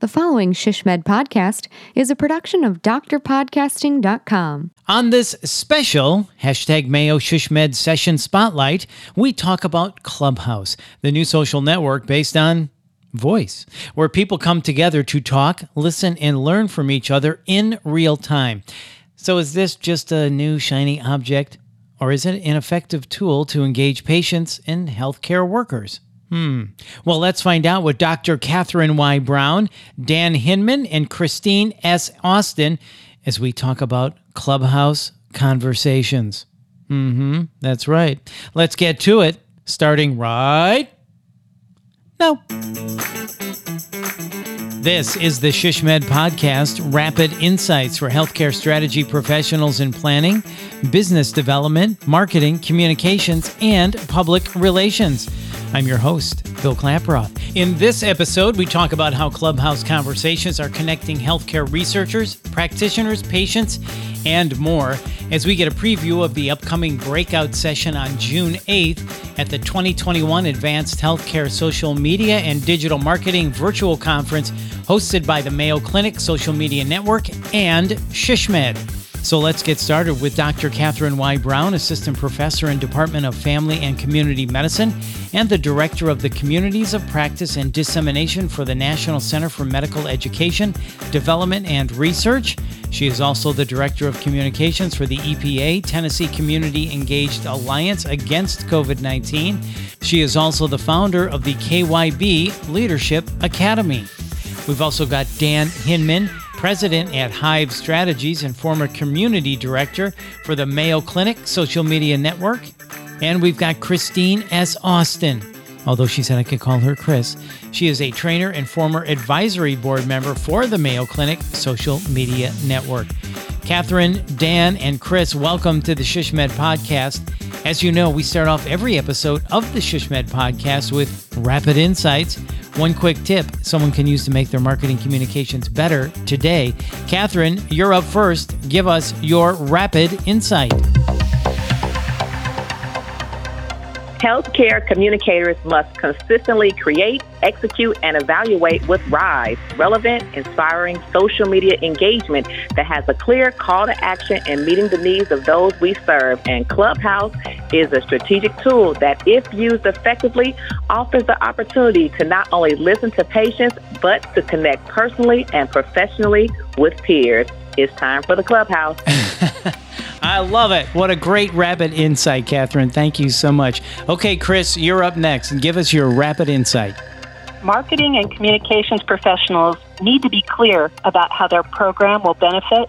The following Shishmed podcast is a production of drpodcasting.com. On this special hashtag Mayo SHSMD session spotlight, we talk about Clubhouse, the new social network based on voice, where people come together to talk, listen, and learn from each other in real time. So, is this just a new shiny object, or is it an effective tool to engage patients and healthcare workers? Hmm. Well, let's find out with Dr. Catherine Y. Brown, Dan Hinman, and Christine S. Austin as we talk about Clubhouse conversations. Mm hmm. That's right. Let's get to it, starting right now. This is the Shishmed podcast, Rapid Insights for Healthcare Strategy Professionals in Planning, Business Development, Marketing, Communications, and Public Relations. I'm your host, Bill Klaproth. In this episode, we talk about how Clubhouse conversations are connecting healthcare researchers, practitioners, patients, and more as we get a preview of the upcoming breakout session on June 8th at the 2021 Advanced Healthcare Social Media and Digital Marketing Virtual Conference hosted by the Mayo Clinic Social Media Network and SHSMD. So let's get started with Dr. Catherine Y. Brown, Assistant Professor in Department of Family and Community Medicine and the Director of the Communities of Practice and Dissemination for the National Center for Medical Education, Development, and Research. She is also the Director of Communications for the EPA, Tennessee Community Engaged Alliance Against COVID 19. She is also the founder of the KYB Leadership Academy. We've also got Dan Hinman president at Hive Strategies and former community director for the Mayo Clinic Social Media Network. And we've got Christine S. Austin. Although she said I could call her Chris, she is a trainer and former advisory board member for the Mayo Clinic Social Media Network. Catherine, Dan, and Chris, welcome to the SHSMD podcast. As you know, we start off every episode of the SHSMD podcast with rapid insights one quick tip someone can use to make their marketing communications better today. Catherine, you're up first. Give us your rapid insight. Healthcare communicators must consistently create, execute, and evaluate with RISE, relevant, inspiring social media engagement that has a clear call to action and meeting the needs of those we serve. And Clubhouse is a strategic tool that, if used effectively, offers the opportunity to not only listen to patients, but to connect personally and professionally with peers. It's time for the Clubhouse. I love it. What a great rapid insight, Catherine. Thank you so much. Okay, Chris, you're up next and give us your rapid insight. Marketing and communications professionals need to be clear about how their program will benefit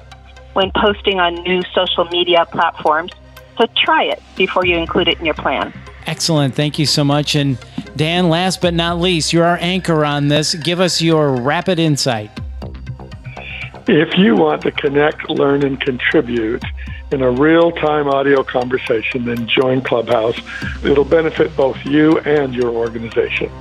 when posting on new social media platforms. So try it before you include it in your plan. Excellent. Thank you so much. And Dan, last but not least, you're our anchor on this. Give us your rapid insight. If you want to connect, learn, and contribute, in a real time audio conversation, then join Clubhouse. It'll benefit both you and your organization.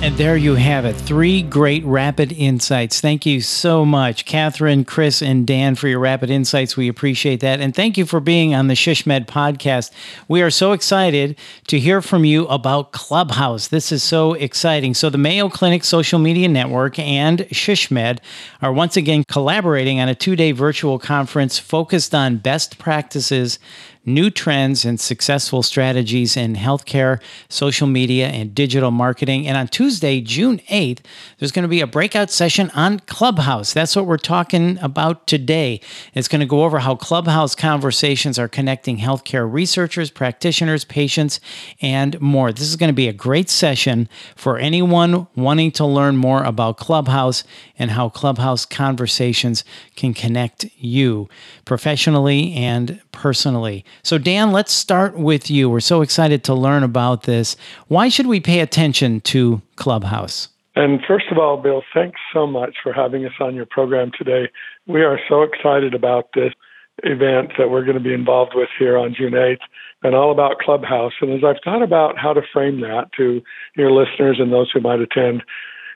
And there you have it. Three great rapid insights. Thank you so much, Catherine, Chris, and Dan, for your rapid insights. We appreciate that. And thank you for being on the Shishmed podcast. We are so excited to hear from you about Clubhouse. This is so exciting. So, the Mayo Clinic Social Media Network and Shishmed are once again collaborating on a two day virtual conference focused on best practices new trends and successful strategies in healthcare, social media, and digital marketing. And on Tuesday, June 8th, there's going to be a breakout session on Clubhouse. That's what we're talking about today. It's going to go over how Clubhouse conversations are connecting healthcare researchers, practitioners, patients, and more. This is going to be a great session for anyone wanting to learn more about Clubhouse and how Clubhouse conversations can connect you professionally and personally. So, Dan, let's start with you. We're so excited to learn about this. Why should we pay attention to Clubhouse? And first of all, Bill, thanks so much for having us on your program today. We are so excited about this event that we're going to be involved with here on June 8th and all about Clubhouse. And as I've thought about how to frame that to your listeners and those who might attend,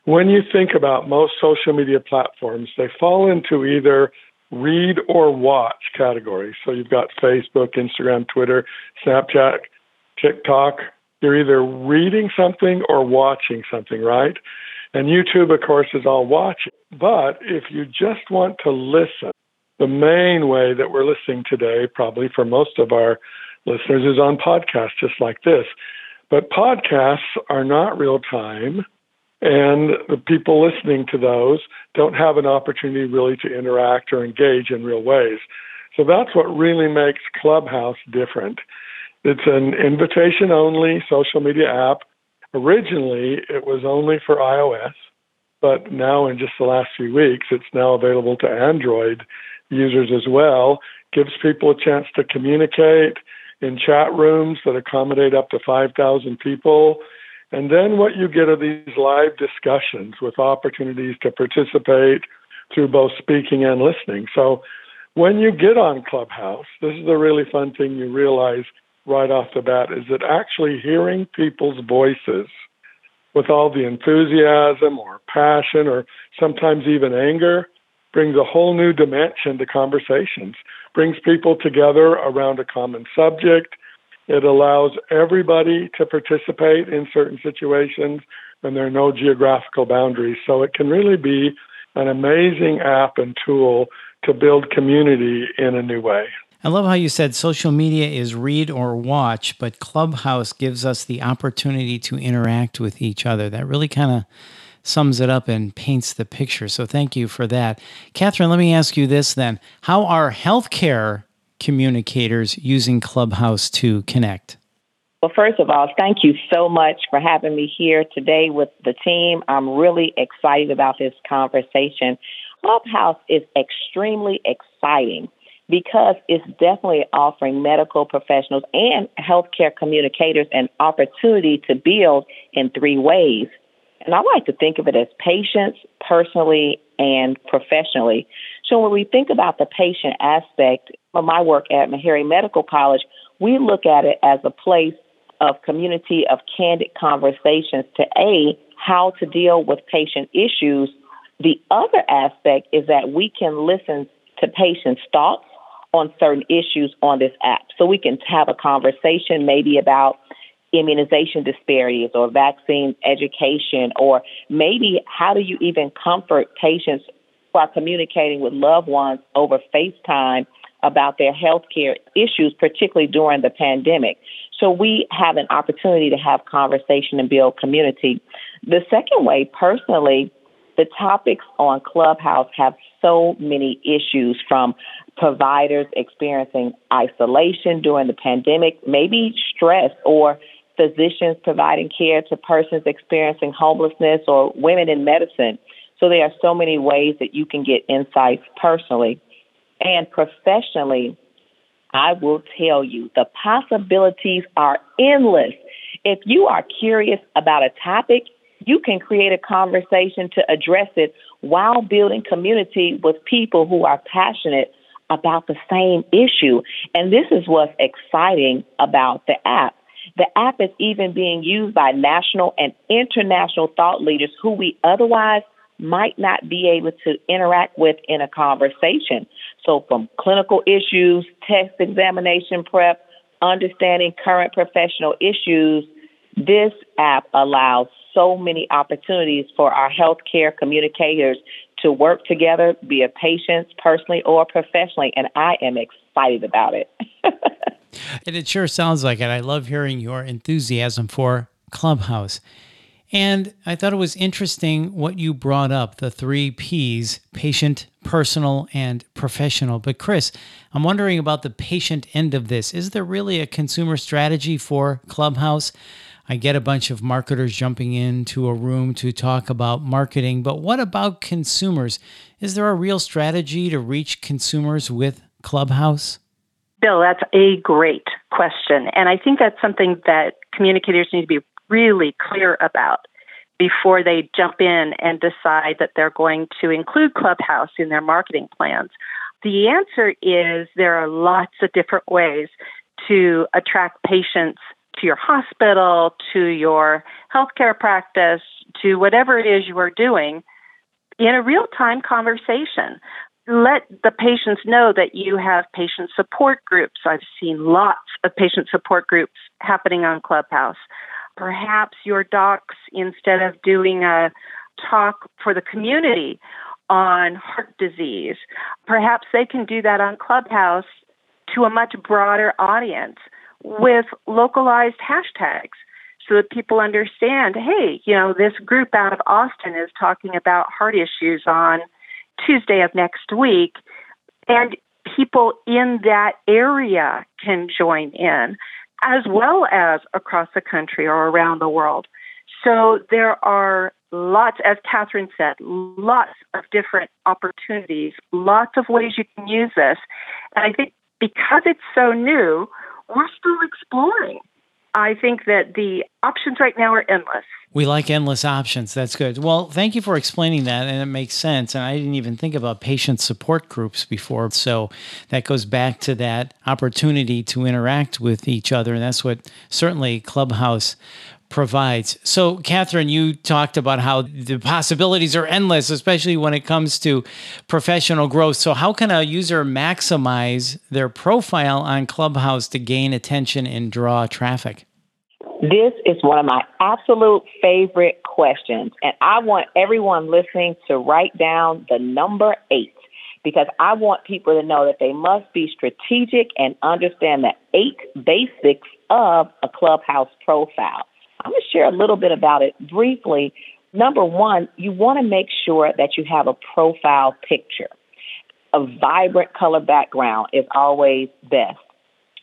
when you think about most social media platforms, they fall into either read or watch categories. So you've got Facebook, Instagram, Twitter, Snapchat, TikTok. You're either reading something or watching something, right? And YouTube, of course, is all watching. But if you just want to listen, the main way that we're listening today, probably for most of our listeners, is on podcasts just like this. But podcasts are not real time, and the people listening to those don't have an opportunity really to interact or engage in real ways. So that's what really makes Clubhouse different. It's an invitation only social media app. Originally, it was only for iOS, but now in just the last few weeks, it's now available to Android users as well. Gives people a chance to communicate in chat rooms that accommodate up to 5,000 people. And then what you get are these live discussions with opportunities to participate through both speaking and listening. So when you get on Clubhouse, this is the really fun thing you realize right off the bat is that actually hearing people's voices with all the enthusiasm or passion or sometimes even anger brings a whole new dimension to conversations, brings people together around a common subject. It allows everybody to participate in certain situations, and there are no geographical boundaries. So it can really be an amazing app and tool to build community in a new way. I love how you said social media is read or watch, but Clubhouse gives us the opportunity to interact with each other. That really kind of sums it up and paints the picture. So thank you for that. Catherine, let me ask you this then. How are healthcare communicators using Clubhouse to connect? Well, first of all, thank you so much for having me here today with the team. I'm really excited about this conversation. Clubhouse is extremely exciting because it's definitely offering medical professionals and healthcare communicators an opportunity to build in three ways. And I like to think of it as patients, personally, and professionally. So when we think about the patient aspect of my work at Meharry Medical College, we look at it as a place of community of candid conversations to A, how to deal with patient issues. The other aspect is that we can listen to patients' thoughts on certain issues on this app. So we can have a conversation maybe about immunization disparities or vaccine education, or maybe how do you even comfort patients who are communicating with loved ones over FaceTime about their health care issues, particularly during the pandemic. So we have an opportunity to have conversation and build community. The second way, personally, the topics on Clubhouse have so many issues from providers experiencing isolation during the pandemic, maybe stress, or physicians providing care to persons experiencing homelessness or women in medicine. So there are so many ways that you can get insights personally. And professionally, I will tell you the possibilities are endless. If you are curious about a topic, you can create a conversation to address it while building community with people who are passionate about the same issue. And this is what's exciting about the app. The app is even being used by national and international thought leaders who we otherwise might not be able to interact with in a conversation. So, from clinical issues, test examination prep, understanding current professional issues, this app allows so many opportunities for our healthcare communicators to work together, be it patients personally or professionally, and I am excited about it. and it sure sounds like it. I love hearing your enthusiasm for Clubhouse. And I thought it was interesting what you brought up the three P's patient, personal, and professional. But, Chris, I'm wondering about the patient end of this. Is there really a consumer strategy for Clubhouse? I get a bunch of marketers jumping into a room to talk about marketing, but what about consumers? Is there a real strategy to reach consumers with Clubhouse? Bill, that's a great question. And I think that's something that communicators need to be really clear about before they jump in and decide that they're going to include Clubhouse in their marketing plans. The answer is there are lots of different ways to attract patients to your hospital, to your healthcare practice, to whatever it is you are doing in a real time conversation. Let the patients know that you have patient support groups. I've seen lots of patient support groups happening on Clubhouse. Perhaps your docs, instead of doing a talk for the community on heart disease. Perhaps they can do that on Clubhouse to a much broader audience with localized hashtags so that people understand hey, you know, this group out of Austin is talking about heart issues on Tuesday of next week. And people in that area can join in, as well as across the country or around the world. So there are lots, as Catherine said, lots of different opportunities, lots of ways you can use this. And I think because it's so new, we're still exploring. I think that the options right now are endless. We like endless options. That's good. Well, thank you for explaining that. And it makes sense. And I didn't even think about patient support groups before. So that goes back to that opportunity to interact with each other. And that's what certainly Clubhouse provides. So, Catherine, you talked about how the possibilities are endless, especially when it comes to professional growth. So, how can a user maximize their profile on Clubhouse to gain attention and draw traffic? This is one of my absolute favorite questions, and I want everyone listening to write down the number eight because I want people to know that they must be strategic and understand the eight basics of a Clubhouse profile. I'm going to share a little bit about it briefly. Number one, you want to make sure that you have a profile picture. A vibrant color background is always best.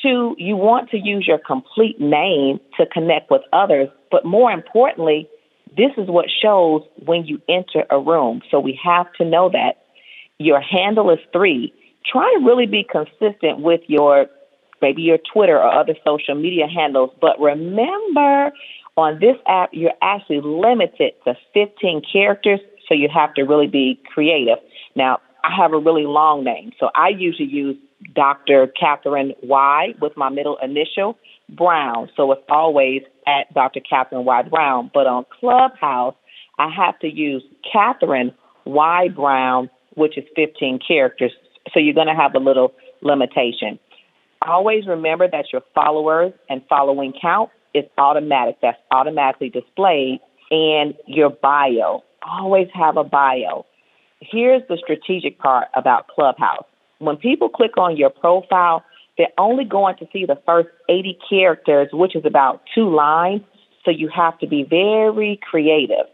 Two, you want to use your complete name to connect with others, but more importantly, this is what shows when you enter a room. So we have to know that your handle is three. Try to really be consistent with your maybe your Twitter or other social media handles, but remember on this app, you're actually limited to 15 characters, so you have to really be creative. Now, I have a really long name, so I usually use Dr. Catherine Y with my middle initial, Brown. So it's always at Dr. Catherine Y Brown. But on Clubhouse, I have to use Catherine Y Brown, which is 15 characters. So you're going to have a little limitation. Always remember that your followers and following count is automatic. That's automatically displayed And your bio. Always have a bio. Here's the strategic part about Clubhouse. When people click on your profile, they're only going to see the first 80 characters, which is about two lines. So you have to be very creative.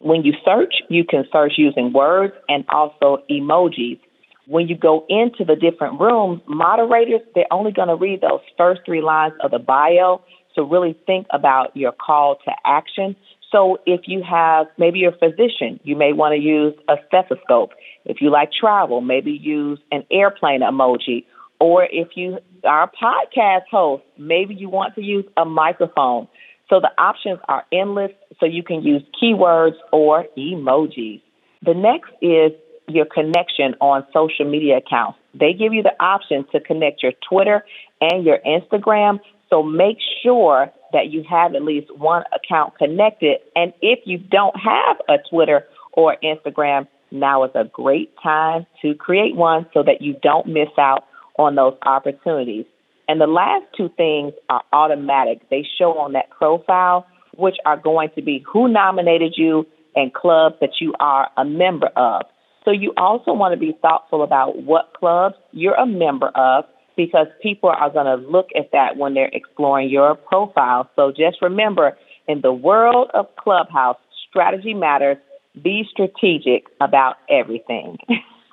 When you search, you can search using words and also emojis. When you go into the different rooms, moderators, they're only going to read those first three lines of the bio. So really think about your call to action. So if you have maybe you're a physician, you may want to use a stethoscope. If you like travel, maybe use an airplane emoji. Or if you are a podcast host, maybe you want to use a microphone. So the options are endless, so you can use keywords or emojis. The next is your connection on social media accounts. They give you the option to connect your Twitter and your Instagram so make sure that you have at least one account connected. And if you don't have a Twitter or Instagram, now is a great time to create one so that you don't miss out on those opportunities. And the last two things are automatic. They show on that profile, which are going to be who nominated you and clubs that you are a member of. So you also want to be thoughtful about what clubs you're a member of because people are going to look at that when they're exploring your profile. So just remember, in the world of Clubhouse, strategy matters. Be strategic about everything.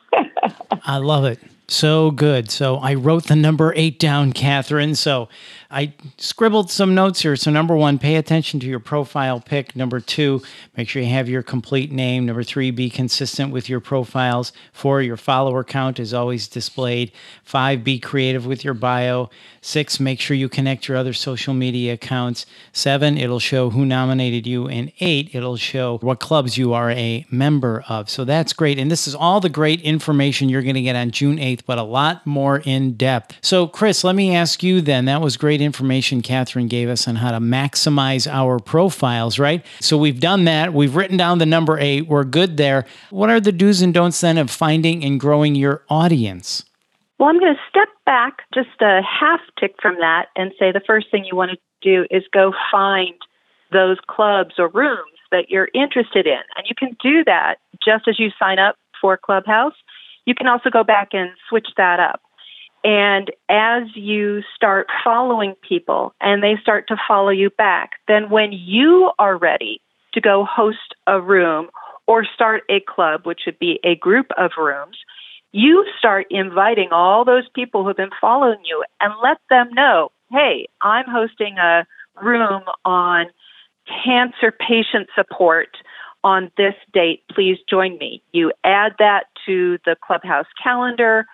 I love it. So good. So I wrote the number eight down, Catherine. So I scribbled some notes here. So, number one, pay attention to your profile pic. Number two, make sure you have your complete name. Number three, be consistent with your profiles. Four, your follower count is always displayed. Five, be creative with your bio. Six, make sure you connect your other social media accounts. Seven, it'll show who nominated you. And eight, it'll show what clubs you are a member of. So, that's great. And this is all the great information you're going to get on June 8th but a lot more in depth. So, Chris, let me ask you then. That was great information Catherine gave us on how to maximize our profiles, right? So, we've done that. We've written down the number eight. We're good there. What are the do's and don'ts then of finding and growing your audience? Well, I'm going to step back just a half tick from that and say the first thing you want to do is go find those clubs or rooms that you're interested in. And you can do that just as you sign up for Clubhouse. You can also go back and switch that up. And as you start following people and they start to follow you back, then when you are ready to go host a room or start a club, which would be a group of rooms, you start inviting all those people who've been following you and let them know hey, I'm hosting a room on cancer patient support on this date. Please join me. You add that to the clubhouse calendar.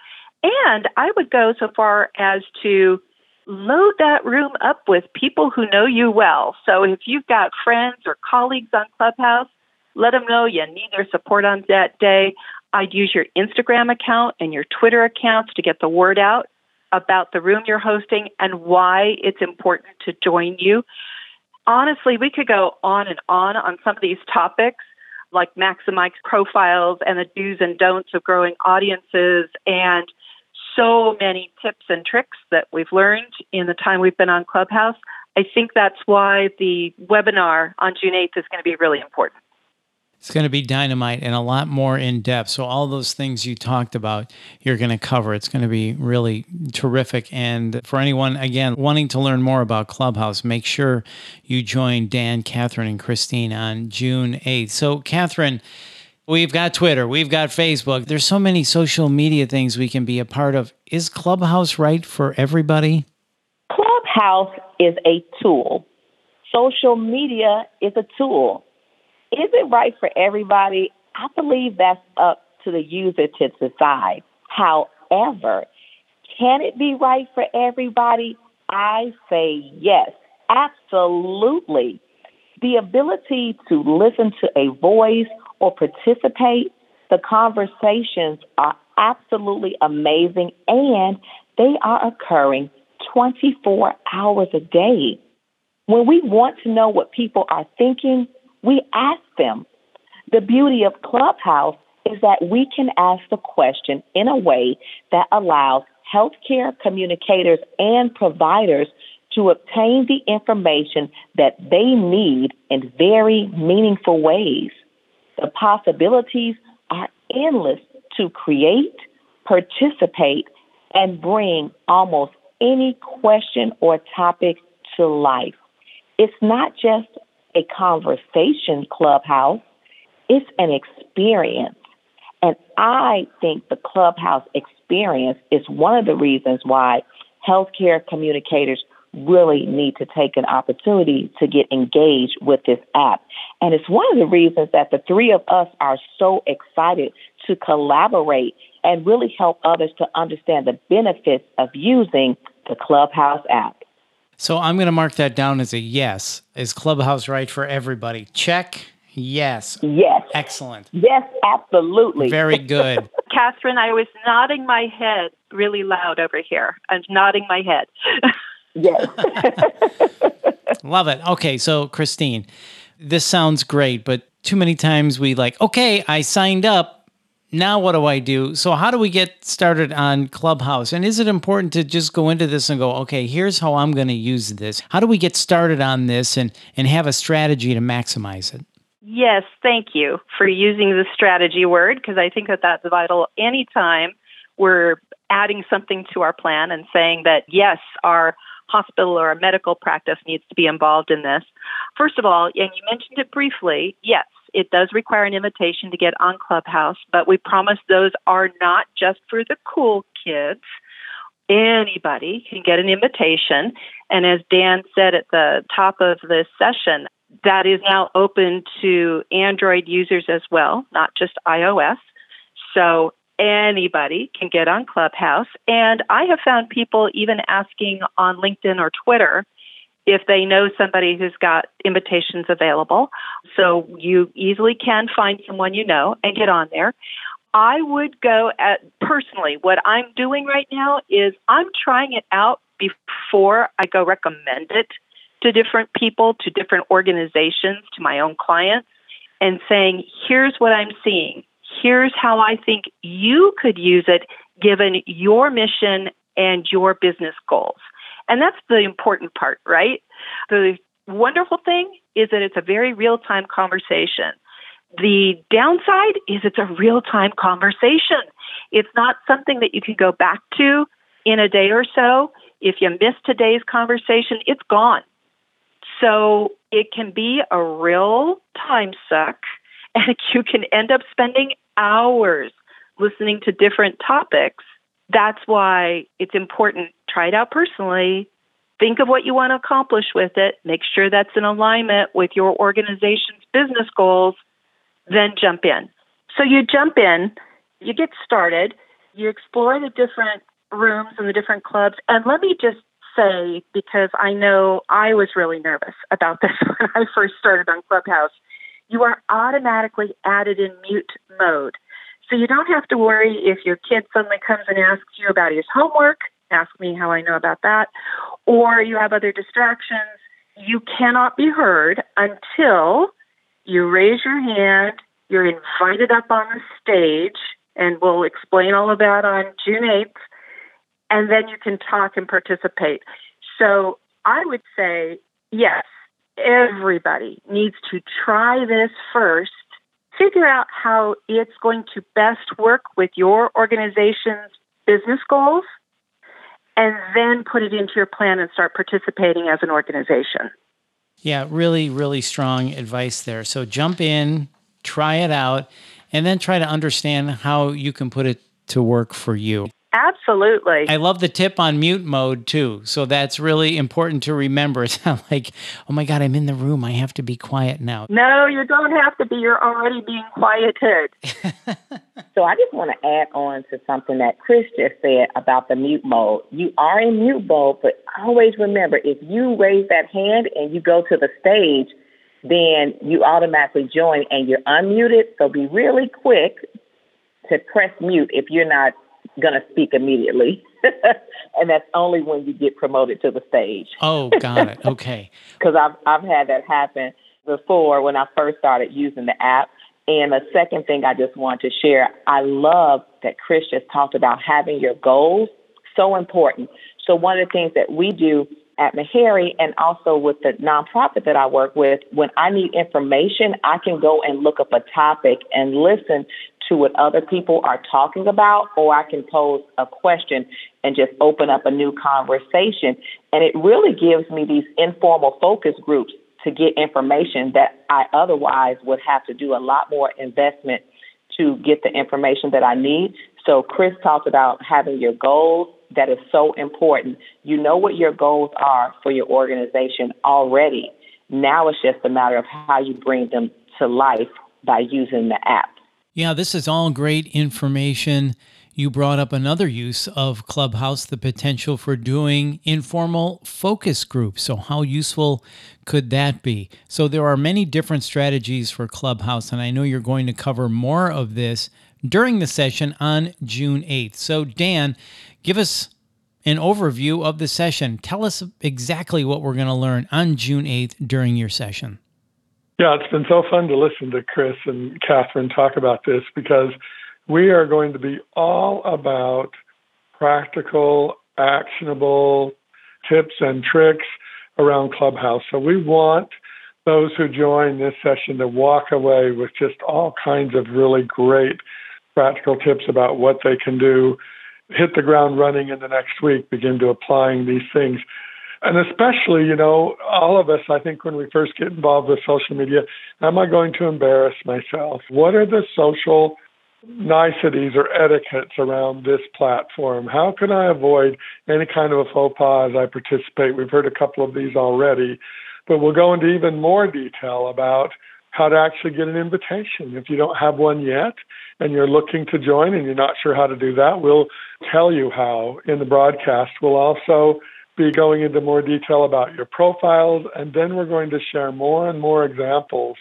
And I would go so far as to load that room up with people who know you well. So if you've got friends or colleagues on Clubhouse, let them know you need their support on that day. I'd use your Instagram account and your Twitter accounts to get the word out about the room you're hosting and why it's important to join you. Honestly, we could go on and on on some of these topics, like maximize profiles and the do's and don'ts of growing audiences, and so many tips and tricks that we've learned in the time we've been on Clubhouse. I think that's why the webinar on June 8th is going to be really important. It's going to be dynamite and a lot more in depth. So, all those things you talked about, you're going to cover. It's going to be really terrific. And for anyone, again, wanting to learn more about Clubhouse, make sure you join Dan, Catherine, and Christine on June 8th. So, Catherine, we've got Twitter, we've got Facebook. There's so many social media things we can be a part of. Is Clubhouse right for everybody? Clubhouse is a tool, social media is a tool is it right for everybody? I believe that's up to the user to decide. However, can it be right for everybody? I say yes, absolutely. The ability to listen to a voice or participate, the conversations are absolutely amazing and they are occurring 24 hours a day. When we want to know what people are thinking, we ask them. The beauty of Clubhouse is that we can ask the question in a way that allows healthcare communicators and providers to obtain the information that they need in very meaningful ways. The possibilities are endless to create, participate, and bring almost any question or topic to life. It's not just a conversation clubhouse, it's an experience. And I think the clubhouse experience is one of the reasons why healthcare communicators really need to take an opportunity to get engaged with this app. And it's one of the reasons that the three of us are so excited to collaborate and really help others to understand the benefits of using the Clubhouse app. So I'm going to mark that down as a yes. Is Clubhouse right for everybody? Check. Yes. Yes. Excellent. Yes, absolutely. Very good. Catherine, I was nodding my head really loud over here. I'm nodding my head. yes. Love it. Okay, so Christine, this sounds great, but too many times we like, okay, I signed up now what do I do? So how do we get started on Clubhouse? And is it important to just go into this and go, okay, here's how I'm going to use this. How do we get started on this and and have a strategy to maximize it? Yes, thank you for using the strategy word because I think that that's vital anytime we're adding something to our plan and saying that yes, our hospital or a medical practice needs to be involved in this. First of all, and you mentioned it briefly, yes, it does require an invitation to get on Clubhouse, but we promise those are not just for the cool kids. Anybody can get an invitation. And as Dan said at the top of this session, that is now open to Android users as well, not just iOS. So anybody can get on Clubhouse. And I have found people even asking on LinkedIn or Twitter if they know somebody who's got invitations available. So you easily can find someone you know and get on there. I would go at personally, what I'm doing right now is I'm trying it out before I go recommend it to different people, to different organizations, to my own clients, and saying, here's what I'm seeing. Here's how I think you could use it given your mission and your business goals. And that's the important part, right? The wonderful thing is that it's a very real time conversation. The downside is it's a real time conversation. It's not something that you can go back to in a day or so. If you miss today's conversation, it's gone. So it can be a real time suck, and you can end up spending hours listening to different topics. That's why it's important. Try it out personally. Think of what you want to accomplish with it. Make sure that's in alignment with your organization's business goals. Then jump in. So you jump in, you get started, you explore the different rooms and the different clubs. And let me just say, because I know I was really nervous about this when I first started on Clubhouse, you are automatically added in mute mode. So you don't have to worry if your kid suddenly comes and asks you about his homework, ask me how I know about that, or you have other distractions. You cannot be heard until you raise your hand, you're invited up on the stage, and we'll explain all of that on June 8th, and then you can talk and participate. So I would say, yes, everybody needs to try this first figure out how it's going to best work with your organization's business goals, and then put it into your plan and start participating as an organization. Yeah, really, really strong advice there. So jump in, try it out, and then try to understand how you can put it to work for you. Absolutely. I love the tip on mute mode too. So that's really important to remember. It's not like, oh my God, I'm in the room. I have to be quiet now. No, you don't have to be. You're already being quieted. so I just want to add on to something that Chris just said about the mute mode. You are in mute mode, but always remember if you raise that hand and you go to the stage, then you automatically join and you're unmuted. So be really quick to press mute if you're not going to speak immediately. and that's only when you get promoted to the stage. Oh, got it. Okay. Because I've, I've had that happen before when I first started using the app. And the second thing I just want to share, I love that Chris just talked about having your goals. So important. So one of the things that we do at Meharry and also with the nonprofit that I work with, when I need information, I can go and look up a topic and listen to what other people are talking about, or I can pose a question and just open up a new conversation. And it really gives me these informal focus groups to get information that I otherwise would have to do a lot more investment to get the information that I need. So, Chris talked about having your goals. That is so important. You know what your goals are for your organization already. Now it's just a matter of how you bring them to life by using the app. Yeah, this is all great information. You brought up another use of Clubhouse, the potential for doing informal focus groups. So, how useful could that be? So, there are many different strategies for Clubhouse, and I know you're going to cover more of this during the session on June 8th. So, Dan, give us an overview of the session. Tell us exactly what we're going to learn on June 8th during your session. Yeah, it's been so fun to listen to Chris and Catherine talk about this because we are going to be all about practical, actionable tips and tricks around Clubhouse. So we want those who join this session to walk away with just all kinds of really great practical tips about what they can do, hit the ground running in the next week, begin to applying these things. And especially, you know, all of us, I think when we first get involved with social media, am I going to embarrass myself? What are the social niceties or etiquettes around this platform? How can I avoid any kind of a faux pas as I participate? We've heard a couple of these already, but we'll go into even more detail about how to actually get an invitation. If you don't have one yet and you're looking to join and you're not sure how to do that, we'll tell you how in the broadcast. We'll also be going into more detail about your profiles, and then we're going to share more and more examples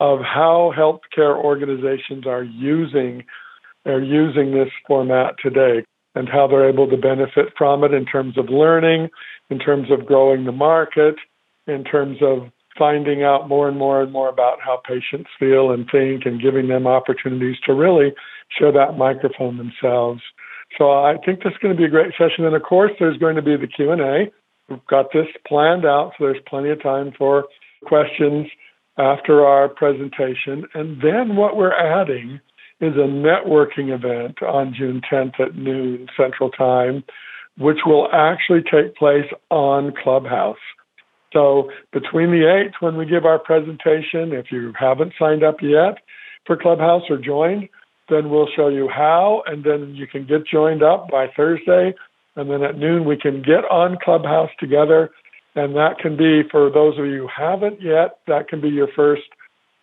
of how healthcare organizations are using are using this format today and how they're able to benefit from it in terms of learning, in terms of growing the market, in terms of finding out more and more and more about how patients feel and think and giving them opportunities to really share that microphone themselves. So I think this is going to be a great session. And of course, there's going to be the Q&A. We've got this planned out, so there's plenty of time for questions after our presentation. And then what we're adding is a networking event on June 10th at noon Central Time, which will actually take place on Clubhouse. So between the 8th, when we give our presentation, if you haven't signed up yet for Clubhouse or joined, then we'll show you how, and then you can get joined up by Thursday. And then at noon, we can get on Clubhouse together. And that can be, for those of you who haven't yet, that can be your first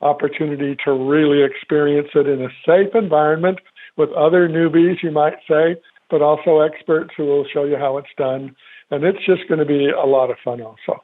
opportunity to really experience it in a safe environment with other newbies, you might say, but also experts who will show you how it's done. And it's just going to be a lot of fun, also.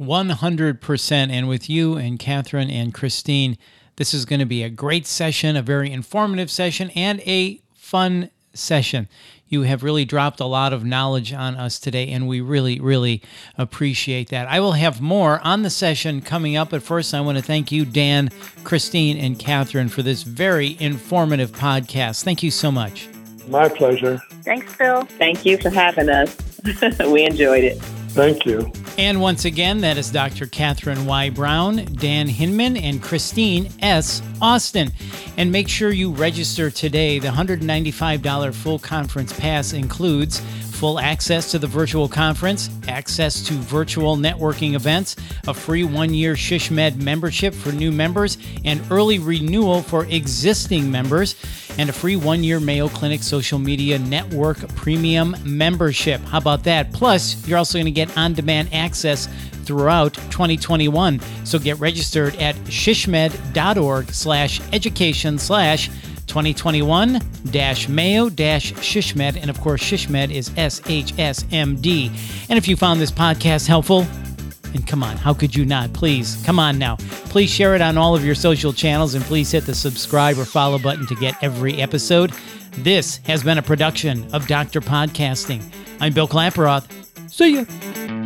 100%. And with you and Catherine and Christine, this is going to be a great session, a very informative session, and a fun session. You have really dropped a lot of knowledge on us today, and we really, really appreciate that. I will have more on the session coming up, but first, I want to thank you, Dan, Christine, and Catherine, for this very informative podcast. Thank you so much. My pleasure. Thanks, Phil. Thank you for having us. we enjoyed it. Thank you. And once again, that is Dr. Catherine Y. Brown, Dan Hinman, and Christine S. Austin. And make sure you register today. The $195 full conference pass includes full access to the virtual conference, access to virtual networking events, a free one year SHSMD membership for new members, and early renewal for existing members, and a free one year Mayo Clinic social media network premium membership. How about that? Plus, you're also going to get on demand access throughout 2021. So get registered at shishmed.org slash education slash 2021 dash mayo dash shishmed. And of course, shishmed is S H S M D. And if you found this podcast helpful, and come on, how could you not? Please, come on now. Please share it on all of your social channels and please hit the subscribe or follow button to get every episode. This has been a production of Dr. Podcasting. I'm Bill Klaproth. See ya.